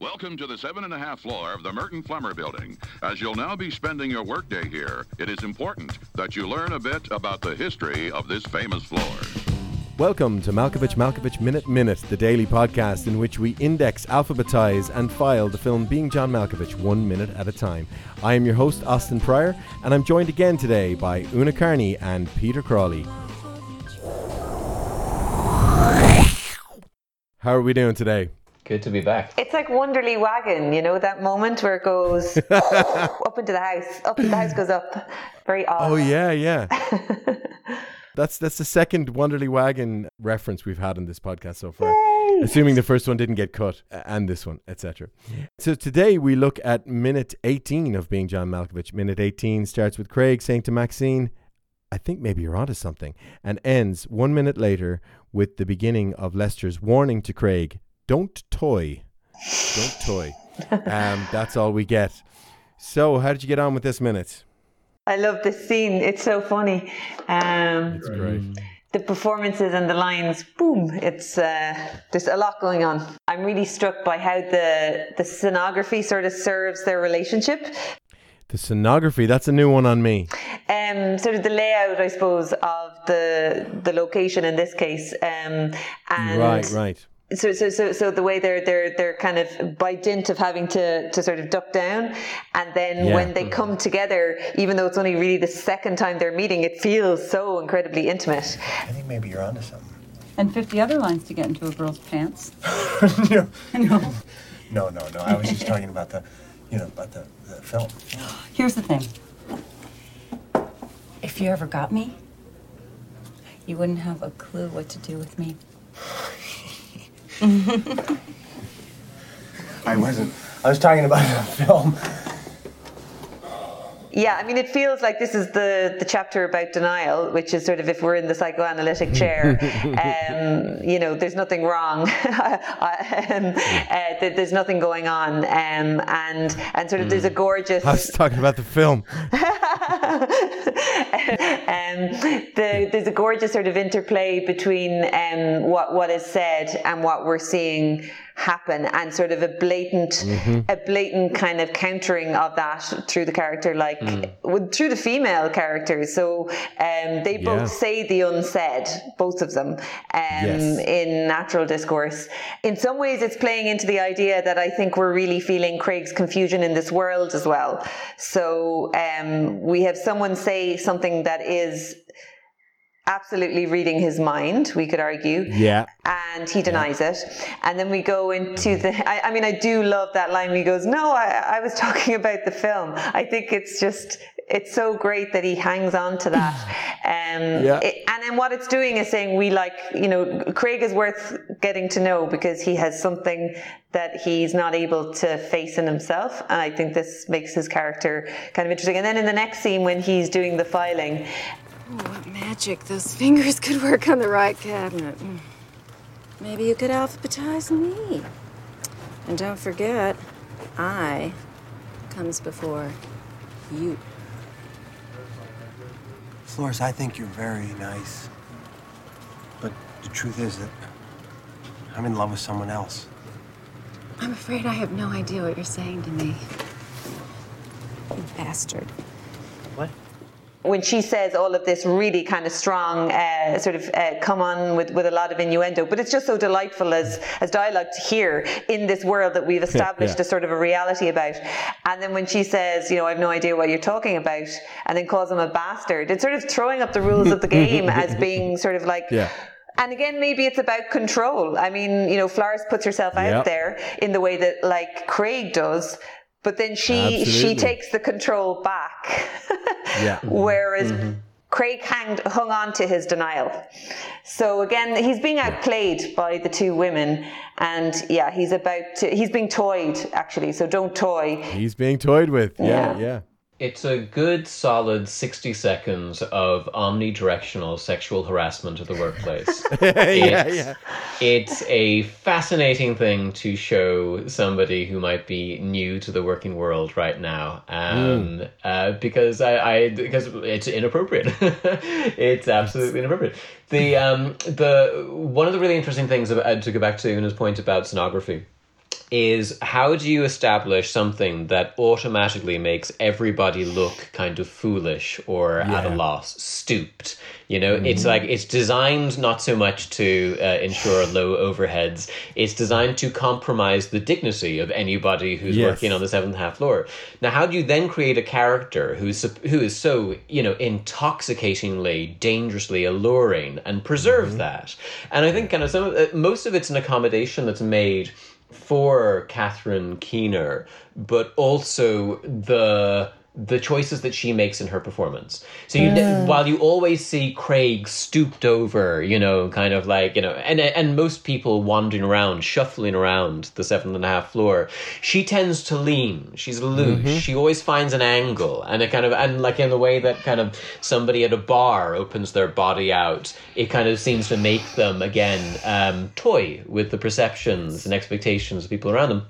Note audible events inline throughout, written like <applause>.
Welcome to the seven and a half floor of the Mertin Flemmer building. As you'll now be spending your workday here, it is important that you learn a bit about the history of this famous floor. Welcome to Malkovich Malkovich Minute Minute, the daily podcast in which we index, alphabetize, and file the film Being John Malkovich one minute at a time. I am your host, Austin Pryor, and I'm joined again today by Una Carney and Peter Crawley. How are we doing today? Good to be back. It's like Wanderly Wagon, you know, that moment where it goes <laughs> <laughs> up into the house, up the house goes up. Very odd. Oh yeah, yeah. <laughs> that's that's the second Wanderly Wagon reference we've had in this podcast so far. Assuming the first one didn't get cut, and this one, etc. So today we look at minute 18 of being John Malkovich. Minute 18 starts with Craig saying to Maxine, I think maybe you're onto something, and ends one minute later with the beginning of Lester's warning to Craig don't toy. Don't toy. um, <laughs> that's all we get. So, how did you get on with this minute? I love this scene. It's so funny. Um, It's great. the performances and the lines, boom, it's uh, there's a lot going on. I'm really struck by how the the scenography sort of serves their relationship. The scenography, that's a new one on me. Um, sort of the layout, I suppose, of the the location in this case. Um, and right, right. So so so so the way they're they're they're kind of by dint of having to to sort of duck down and then Yeah. when they come mm-hmm. together even though it's only really the second time they're meeting it feels so incredibly intimate I think maybe you're onto something. And 50 other lines to get into a girl's pants. <laughs> no, <laughs> No. no, no, no. I was just talking about the, you know, about the, the film. <gasps> Here's the thing if you ever got me, you wouldn't have a clue what to do with me. I wasn't. I was talking about the film. yeah i mean it feels like this is the the chapter about denial which is sort of if we're in the psychoanalytic chair <laughs> um, you know there's nothing wrong <laughs> um, uh, there's nothing going on um, and and sort of there's a gorgeous I was talking about the film. <laughs> <laughs> um, the, there's a gorgeous sort of interplay between um, what what is said and what we're seeing happen, and sort of a blatant, Mm-hmm. a blatant kind of countering of that through the character, like Mm. through the female characters. So um, they Yeah. both say the unsaid, both of them, um, Yes. in natural discourse. In some ways, it's playing into the idea that I think we're really feeling Craig's confusion in this world as well. So um, we have someone say something that is absolutely reading his mind, we could argue. Yeah. And he denies it. And then we go into the. I, I mean, I do love that line where he goes, No, I, I was <laughs> talking about the film. I think it's just. It's so great that he hangs on to that. <laughs> Um, Yeah. it- and then what it's doing is saying we like, you know, Craig is worth getting to know because he has something that he's not able to face in himself. And I think this makes his character kind of interesting. And then in the next scene when he's doing the filing, What magic those fingers could work on the right cabinet. Mm. Maybe you could alphabetize me. And don't forget, I comes before you. Floris, I think you're very nice. But the truth is that I'm in love with someone else. I'm afraid I have no idea what you're saying to me. You bastard. What? When she says all of this really kind of strong uh, sort of uh, come on with, with a lot of innuendo but it's just so delightful as as dialogue to hear in this world that we've established Yeah. a sort of a reality about and then when she says you know I've no idea what you're talking about and then calls him a bastard it's sort of throwing up the rules of the game <laughs> as being sort of like Yeah. and again, maybe it's about control. I mean, you know, Floris puts herself out Yep. there in the way that like Craig does, but then she she takes the control back. Yeah. <laughs> Whereas mm-hmm. Craig hanged, hung on to his denial. So again, he's being outplayed by the two women, and yeah, he's about to, he's being toyed actually. So don't toy. He's being toyed with. Yeah, Yeah. yeah. It's a good, solid 60 seconds of omnidirectional sexual harassment at the workplace. <laughs> yeah, It's- yeah. It's a fascinating thing to show somebody who might be new to the working world right now, um, uh, because I, I because it's inappropriate. <laughs> it's absolutely inappropriate. The um, the one of the really interesting things about, to go back to Una's point about scenography is how do you establish something that automatically makes everybody look kind of foolish or at a loss, stooped? You know, it's like it's designed not so much to uh, ensure low overheads. It's designed to compromise the dignity of anybody who's Yes. working on the seventh half floor. Now, how do you then create a character who's, who is so you know intoxicatingly, dangerously alluring and preserve that? And I think kind of some of, uh, most of it's an accommodation that's made for Catherine Keener, but also the the choices that she makes in her performance. So you, while you always see Craig stooped over, you know, kind of like you know, and and most people wandering around, shuffling around the seventh and a half floor, she tends to lean. She's loose. She always finds an angle, and it kind of and like in the way that kind of somebody at a bar opens their body out, it kind of seems to make them again um, toy with the perceptions and expectations of people around them.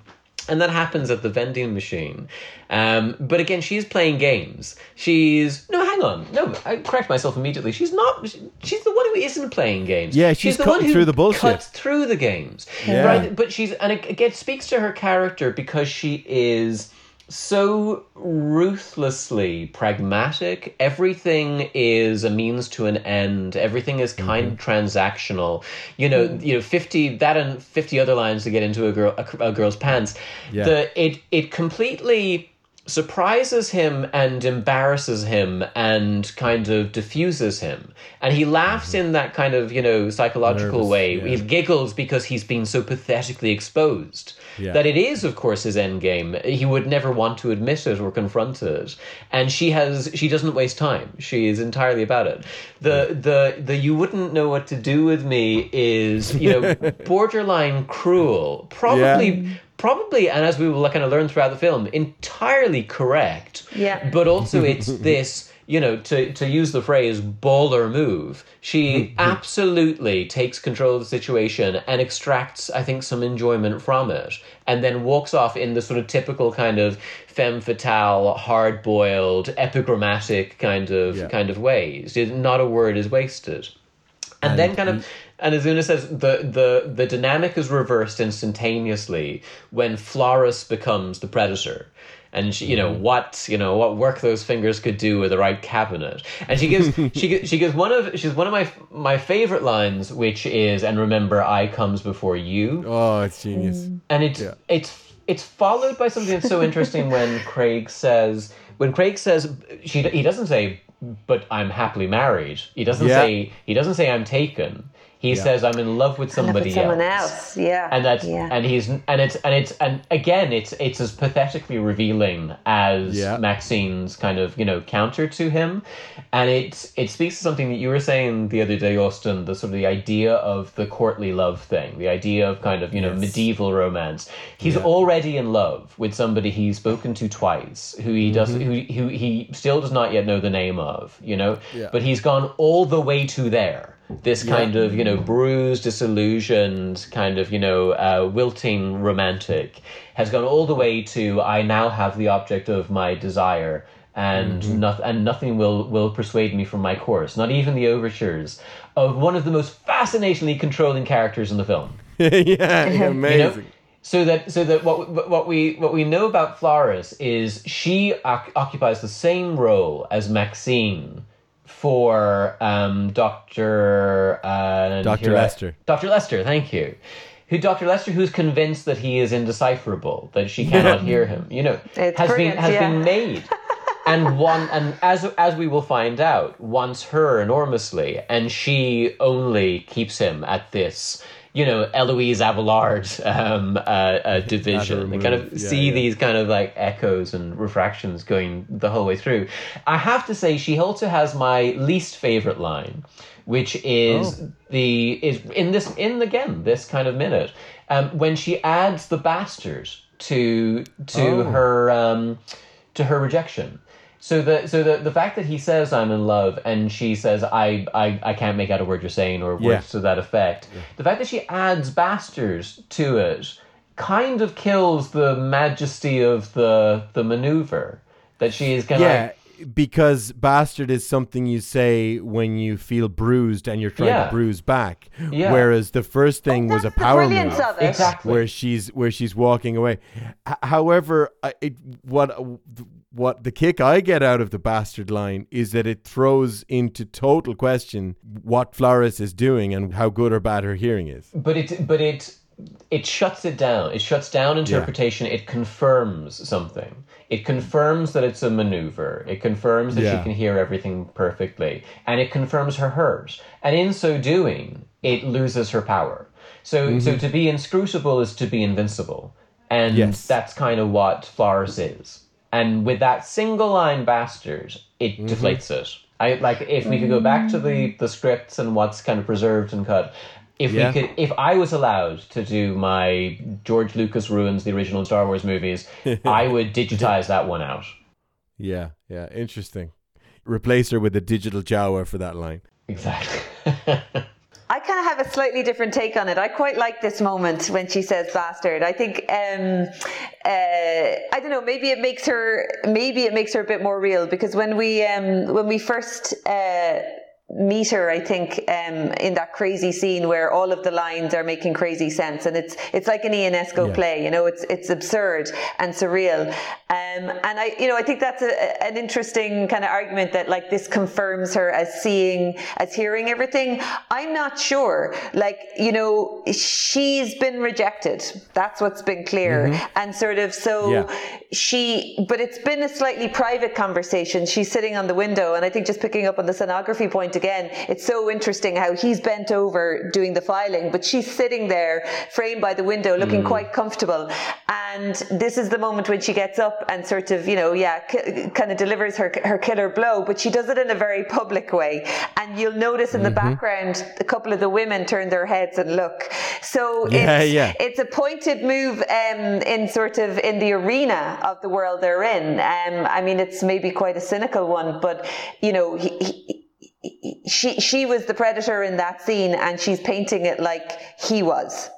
And that happens at the vending machine. Um, but again, she's playing games. She's no, hang on, no. I correct myself immediately. She's not. She's the one who isn't playing games. Yeah, she's the cutting one who through the bullshit. Cuts through the games, Yeah. right? But she's and it again speaks to her character because she is so ruthlessly pragmatic. Everything is a means to an end. Everything is mm-hmm. kind of transactional. You know, mm. you know, fifty that and fifty other lines to get into a girl a, a girl's pants. Yeah. The it it completely surprises him and embarrasses him and kind of diffuses him. And he laughs mm-hmm. in that kind of, you know, psychological Nervous, way. yeah. He giggles because he's been so pathetically exposed. Yeah. That it is, of course, his end game. He would never want to admit it or confront it. And she has she doesn't waste time. She is entirely about it. The the the you wouldn't know what to do with me is, you know, <laughs> borderline cruel. Probably probably and as we will kind of learn throughout the film, entirely correct. Yeah. But also it's <laughs> this you know, to, to use the phrase baller move, she <laughs> absolutely takes control of the situation and extracts, I think, some enjoyment from it, and then walks off in the sort of typical kind of femme fatale, hard boiled, epigrammatic kind of Yeah. kind of ways. Not a word is wasted. And, then kind of and as Una says, the, the the dynamic is reversed instantaneously when Floris becomes the predator. And she, you know mm-hmm. what you know what work those fingers could do with the right cabinet, and she gives <laughs> she she gives one of she's one of my my favorite lines, which is and remember I comes before you, Oh, it's genius. Mm. and it's Yeah. it's it's followed by something that's so interesting when <laughs> Craig says when Craig says she he doesn't say but I'm happily married. He doesn't Yeah. say he doesn't say I'm taken. He says I'm in love with <laughs> somebody With someone else. else. Yeah. And that's yeah. and he's and it's and it's and again it's it's as pathetically revealing as Yeah. Maxine's kind of you know counter to him, and it it speaks to something that you were saying the other day, Austin. The sort of the idea of the courtly love thing, the idea of kind of you know Yes. medieval romance. He's already in love with somebody he's spoken to twice, who he does mm-hmm. who who he still does not yet know the name of, you know, Yeah. but he's gone all the way to there this kind of you know bruised disillusioned kind of you know uh, wilting romantic has gone all the way to i now have the object of my desire and Mm-hmm. noth- and nothing will will persuade me from my course not even the overtures of one of the most fascinatingly controlling characters in the film <laughs> yeah, <laughs> you know? amazing. So that so that what what we what we know about Floris is she oc- occupies the same role as Maxine for um, Doctor uh, Dr. here Lester. Doctor Lester, thank you. Who Doctor Lester, who's convinced that he is indecipherable, that she cannot hear him. You know, It's has been has yeah. been made. And one, and as as we will find out, wants her enormously, and she only keeps him at this, you know, Eloise Abelard um, uh, uh, division. They kind of yeah, see yeah. these kind of like echoes and refractions going the whole way through. I have to say, she also has my least favorite line, which is Oh. the is in this in again this kind of minute um, when she adds the bastard to to Oh. her um, to her rejection. So the so the, the fact that he says I'm in love and she says I, I, I can't make out a word you're saying or words Yeah. to that effect. The fact that she adds bastards to it kind of kills the majesty of the the maneuver. That she is of Yeah, like because bastard is something you say when you feel bruised and you're trying Yeah. to bruise back. Yeah. Whereas the first thing was a power move. Exactly. where she's where she's walking away. H- however, I, it, what what the kick I get out of the bastard line is that it throws into total question what Floris is doing and how good or bad her hearing is. But it, but it, it shuts it down. It shuts down interpretation. It confirms something. It confirms that it's a maneuver. It confirms that Yeah. she can hear everything perfectly, and it confirms her hers. And in so doing, it loses her power. So, so mm-hmm. to be inscrutable is to be invincible, and Yes. that's kind of what Floris is. And with that single line bastard, it mm-hmm. deflates it. I like if we could go back to the the scripts and what's kind of preserved and cut. If Yeah. we could, if I was allowed to do my George Lucas ruins the original Star Wars movies, <laughs> I would digitize that one out. Yeah, yeah, interesting. Replace her with a digital Jawa for that line. Exactly. <laughs> I kind of have a slightly different take on it. I quite like this moment when she says bastard. I think um, uh, I don't know. Maybe it makes her. Maybe it makes her a bit more real because when we um, when we first. Uh, meet her i think um, in that crazy scene where all of the lines are making crazy sense. And it's it's like an ionesco Yeah. play you know it's it's absurd and surreal. Um, and i you know i think that's a, an interesting kind of argument that like this confirms her as seeing as hearing everything. I'm not sure. Like you know she's been rejected. That's what's been clear. And sort of so Yeah. she but it's been a slightly private conversation. She's sitting on the window and i think just picking up on the scenography point again it's so interesting how he's bent over doing the filing but she's sitting there framed by the window looking quite comfortable. And this is the moment when she gets up and sort of you know yeah k- kind of delivers her her killer blow but she does it in a very public way. And you'll notice in the background a couple of the women turn their heads and look. So Yeah, it's, yeah. it's a pointed move um, in sort of in the arena of the world they're in. Um, I mean, it's maybe quite a cynical one, but you know, he, he- she she was the predator in that scene, and she's painting it like he was.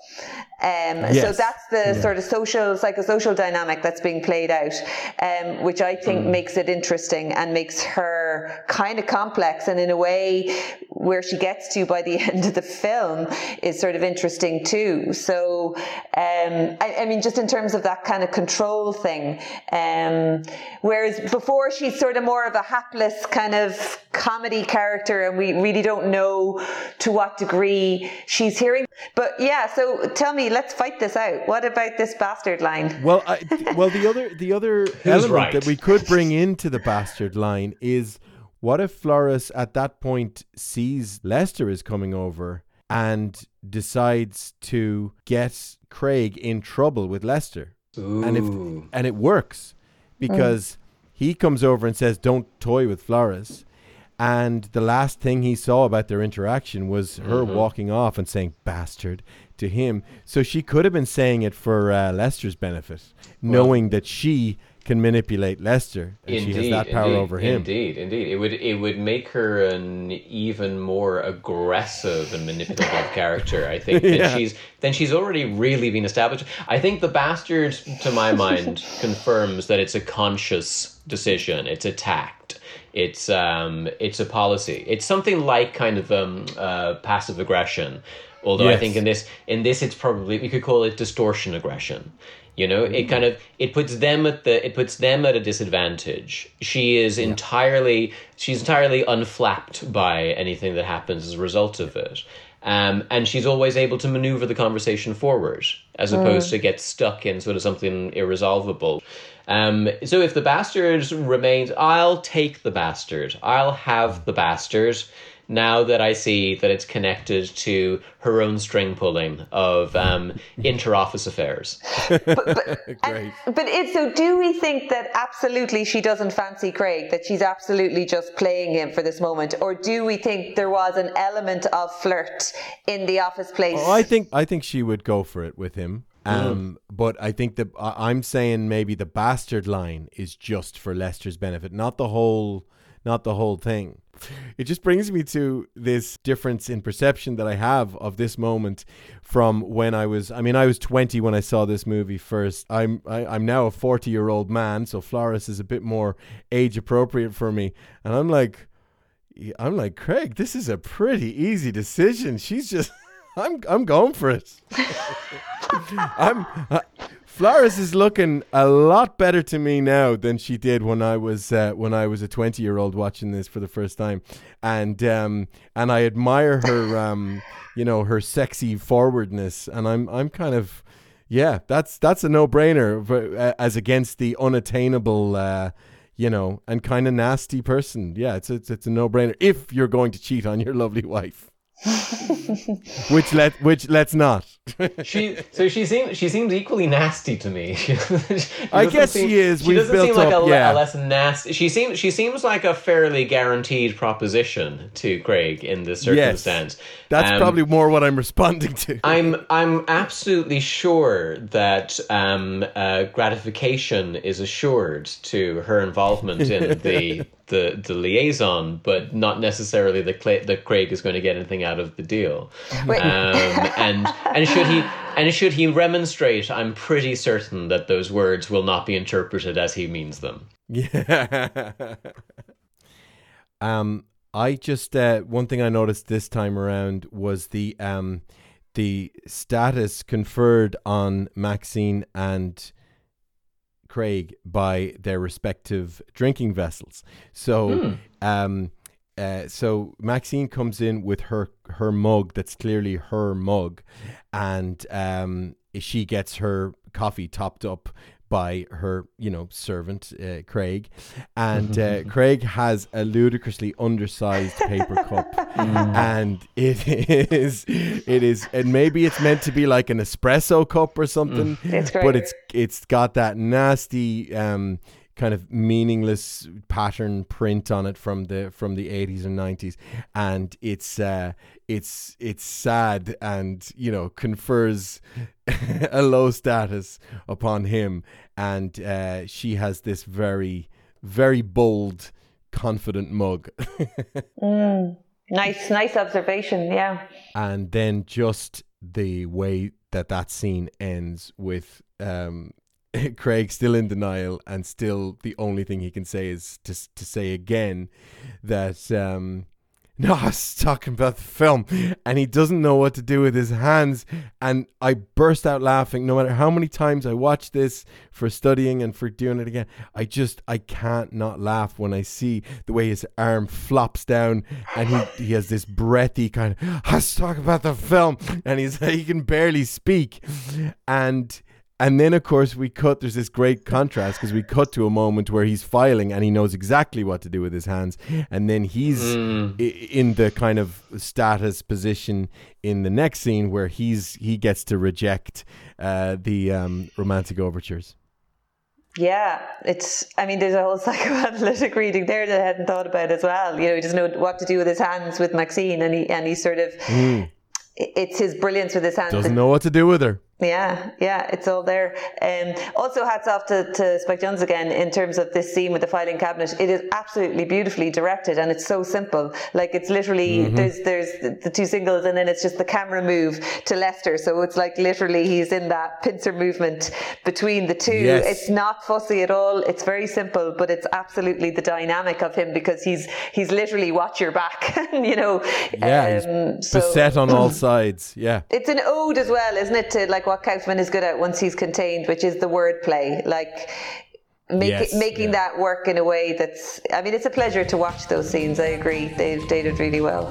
Um, So that's the sort of social, psychosocial dynamic that's being played out, um, which I think makes it interesting and makes her kind of complex. And in a way, where she gets to by the <laughs> end of the film is sort of interesting too. So, um, I, I mean, just in terms of that kind of control thing, um, whereas before she's sort of more of a hapless kind of comedy character, and we really don't know to what degree she's hearing. But yeah, so tell me, let's fight this out. What about this bastard line? Well, I, well, the other the other <laughs> element right? that we could bring into the bastard line is what if Floris at that point sees Lester is coming over and decides to get Craig in trouble with Lester, and if and it works because mm. he comes over and says, "Don't toy with Floris." And the last thing he saw about their interaction was her mm-hmm. walking off and saying "bastard" to him. So she could have been saying it for uh, Lester's benefit, knowing that she can manipulate Lester and Indeed, she has that power indeed, over him. Indeed, indeed, it would it would make her an even more aggressive and manipulative <laughs> character. I think than Yeah. she's than she's already really been established. I think the bastard, to my <laughs> mind, confirms that it's a conscious decision. It's a tact. It's um, it's a policy. It's something like kind of um, uh, passive aggression. Although I think in this in this it's probably we could call it distortion aggression. You know, it kind of it puts them at the it puts them at a disadvantage. She is entirely she's entirely unflapped by anything that happens as a result of it. Um, and she's always able to maneuver the conversation forward as opposed to get stuck in sort of something irresolvable. Um, so if the bastard remains, I'll take the bastard. I'll have the bastard now that I see that it's connected to her own string pulling of um, inter-office affairs. <laughs> Great. But it's so. Do we think that absolutely she doesn't fancy Craig? That she's absolutely just playing him for this moment, or do we think there was an element of flirt in the office place? Oh, I think I think she would go for it with him. Um, but I think that I- I'm saying maybe the bastard line is just for Lester's benefit, not the whole, not the whole thing. It just brings me to this difference in perception that I have of this moment from when I was. I mean, I was 20 when I saw this movie first. I'm I, I'm now a 40 year old man, so Florence is a bit more age appropriate for me, and I'm like, I'm like Craig. This is a pretty easy decision. She's just. <laughs> I'm I'm going for it. <laughs> I'm Floris is looking a lot better to me now than she did when I was uh, when I was a 20 year old watching this for the first time, and um, and I admire her um, you know her sexy forwardness, and I'm I'm kind of yeah that's that's a no brainer uh, as against the unattainable. Uh, you know, and kind of nasty person. Yeah, it's it's, it's a no brainer if you're going to cheat on your lovely wife. <laughs> which let which let's not. <laughs> she so she seems she seems equally nasty to me. <laughs> I guess seem, she is. She doesn't seem like up, a, yeah. a, less nasty. She seems she seems like a fairly guaranteed proposition to Craig in this circumstance. Yes, that's um, probably more what I'm responding to. I'm I'm absolutely sure that um, uh, gratification is assured to her involvement in the the the liaison, but not necessarily the Cla- that Craig is going to get anything out of the deal. Um, and and should he and should he remonstrate, I'm pretty certain that those words will not be interpreted as he means them. Yeah. <laughs> um, I just uh, one thing I noticed this time around was the um the status conferred on Maxine and Craig by their respective drinking vessels. So, hmm. um, uh, so Maxine comes in with her her mug that's clearly her mug, and um, she gets her coffee topped up by her, you know, servant uh, Craig, and uh, <laughs> Craig has a ludicrously undersized paper cup, <laughs> mm. and it is, it is, and maybe it's meant to be like an espresso cup or something, mm. it's but it's it's got that nasty. Um, kind of meaningless pattern print on it from the from the 80s and 90s and it's uh it's it's sad and you know confers <laughs> a low status upon him and uh, she has this very, very bold, confident mug. <laughs> mm, nice, nice observation. Yeah. And then just the way that that scene ends with um, <laughs> Craig still in denial and still the only thing he can say is to to say again that um, <laughs> no, I was talking about the film, and he doesn't know what to do with his hands. And I burst out laughing. No matter how many times I watch this for studying and for doing it again, I just I can't not laugh when I see the way his arm flops down, and he, he has this breathy kind of. I was talking about the film, and he's <laughs> he can barely speak, and and then, of course, we cut. There's this great contrast because we cut to a moment where he's filing and he knows exactly what to do with his hands. And then he's mm. I- in the kind of status position in the next scene where he's he gets to reject uh, the um, romantic overtures. Yeah, it's. I mean, there's a whole <laughs> psychoanalytic reading there that I hadn't thought about as well. You know, he doesn't know what to do with his hands with Maxine, and he and he sort of. Mm. It's his brilliance with his hands. Doesn't know what to do with her. Yeah, yeah, it's all there. Um, also, hats off to, to Spike Jonze again in terms of this scene with the filing cabinet. It is absolutely beautifully directed, and it's so simple. Like it's literally mm-hmm. there's there's the two singles, and then it's just the camera move to Lester. So it's like literally he's in that pincer movement between the two. Yes. It's not fussy at all. It's very simple, but it's absolutely the dynamic of him because he's he's literally watch your back. <laughs> you know, yeah, um, so, beset on all <clears throat> sides. Yeah, it's an ode as well, isn't it? To like what Kaufman is good at once he's contained, which is the wordplay. Like make yes, it, making yeah. that work in a way that's. I mean, it's a pleasure to watch those scenes. I agree. They they did really well.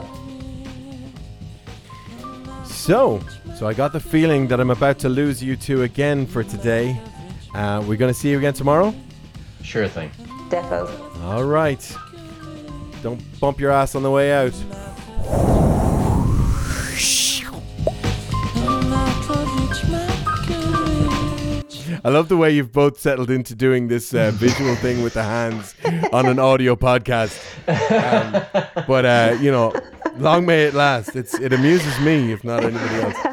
So, so I got the feeling that I'm about to lose you two again for today. Uh, we're going to see you again tomorrow. Sure thing. Defo. All right. Don't bump your ass on the way out. I love the way you've both settled into doing this uh, <laughs> visual thing with the hands on an audio podcast. Um, but uh, you know, long may it last. It's it amuses me, if not anybody else.